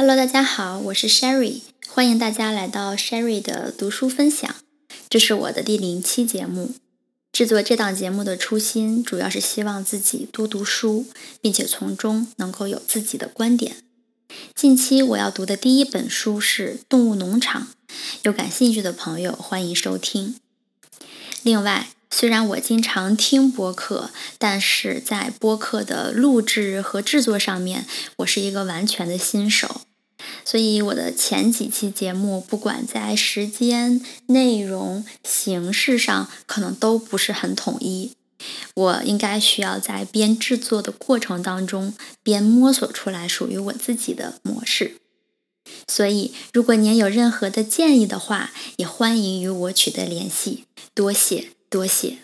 Hello，大家好，我是 Sherry，欢迎大家来到 Sherry 的读书分享。这是我的第零期节目。制作这档节目的初心，主要是希望自己多读书，并且从中能够有自己的观点。近期我要读的第一本书是《动物农场》，有感兴趣的朋友欢迎收听。另外，虽然我经常听播客，但是在播客的录制和制作上面，我是一个完全的新手。所以我的前几期节目，不管在时间、内容、形式上，可能都不是很统一。我应该需要在边制作的过程当中，边摸索出来属于我自己的模式。所以，如果您有任何的建议的话，也欢迎与我取得联系。多谢，多谢。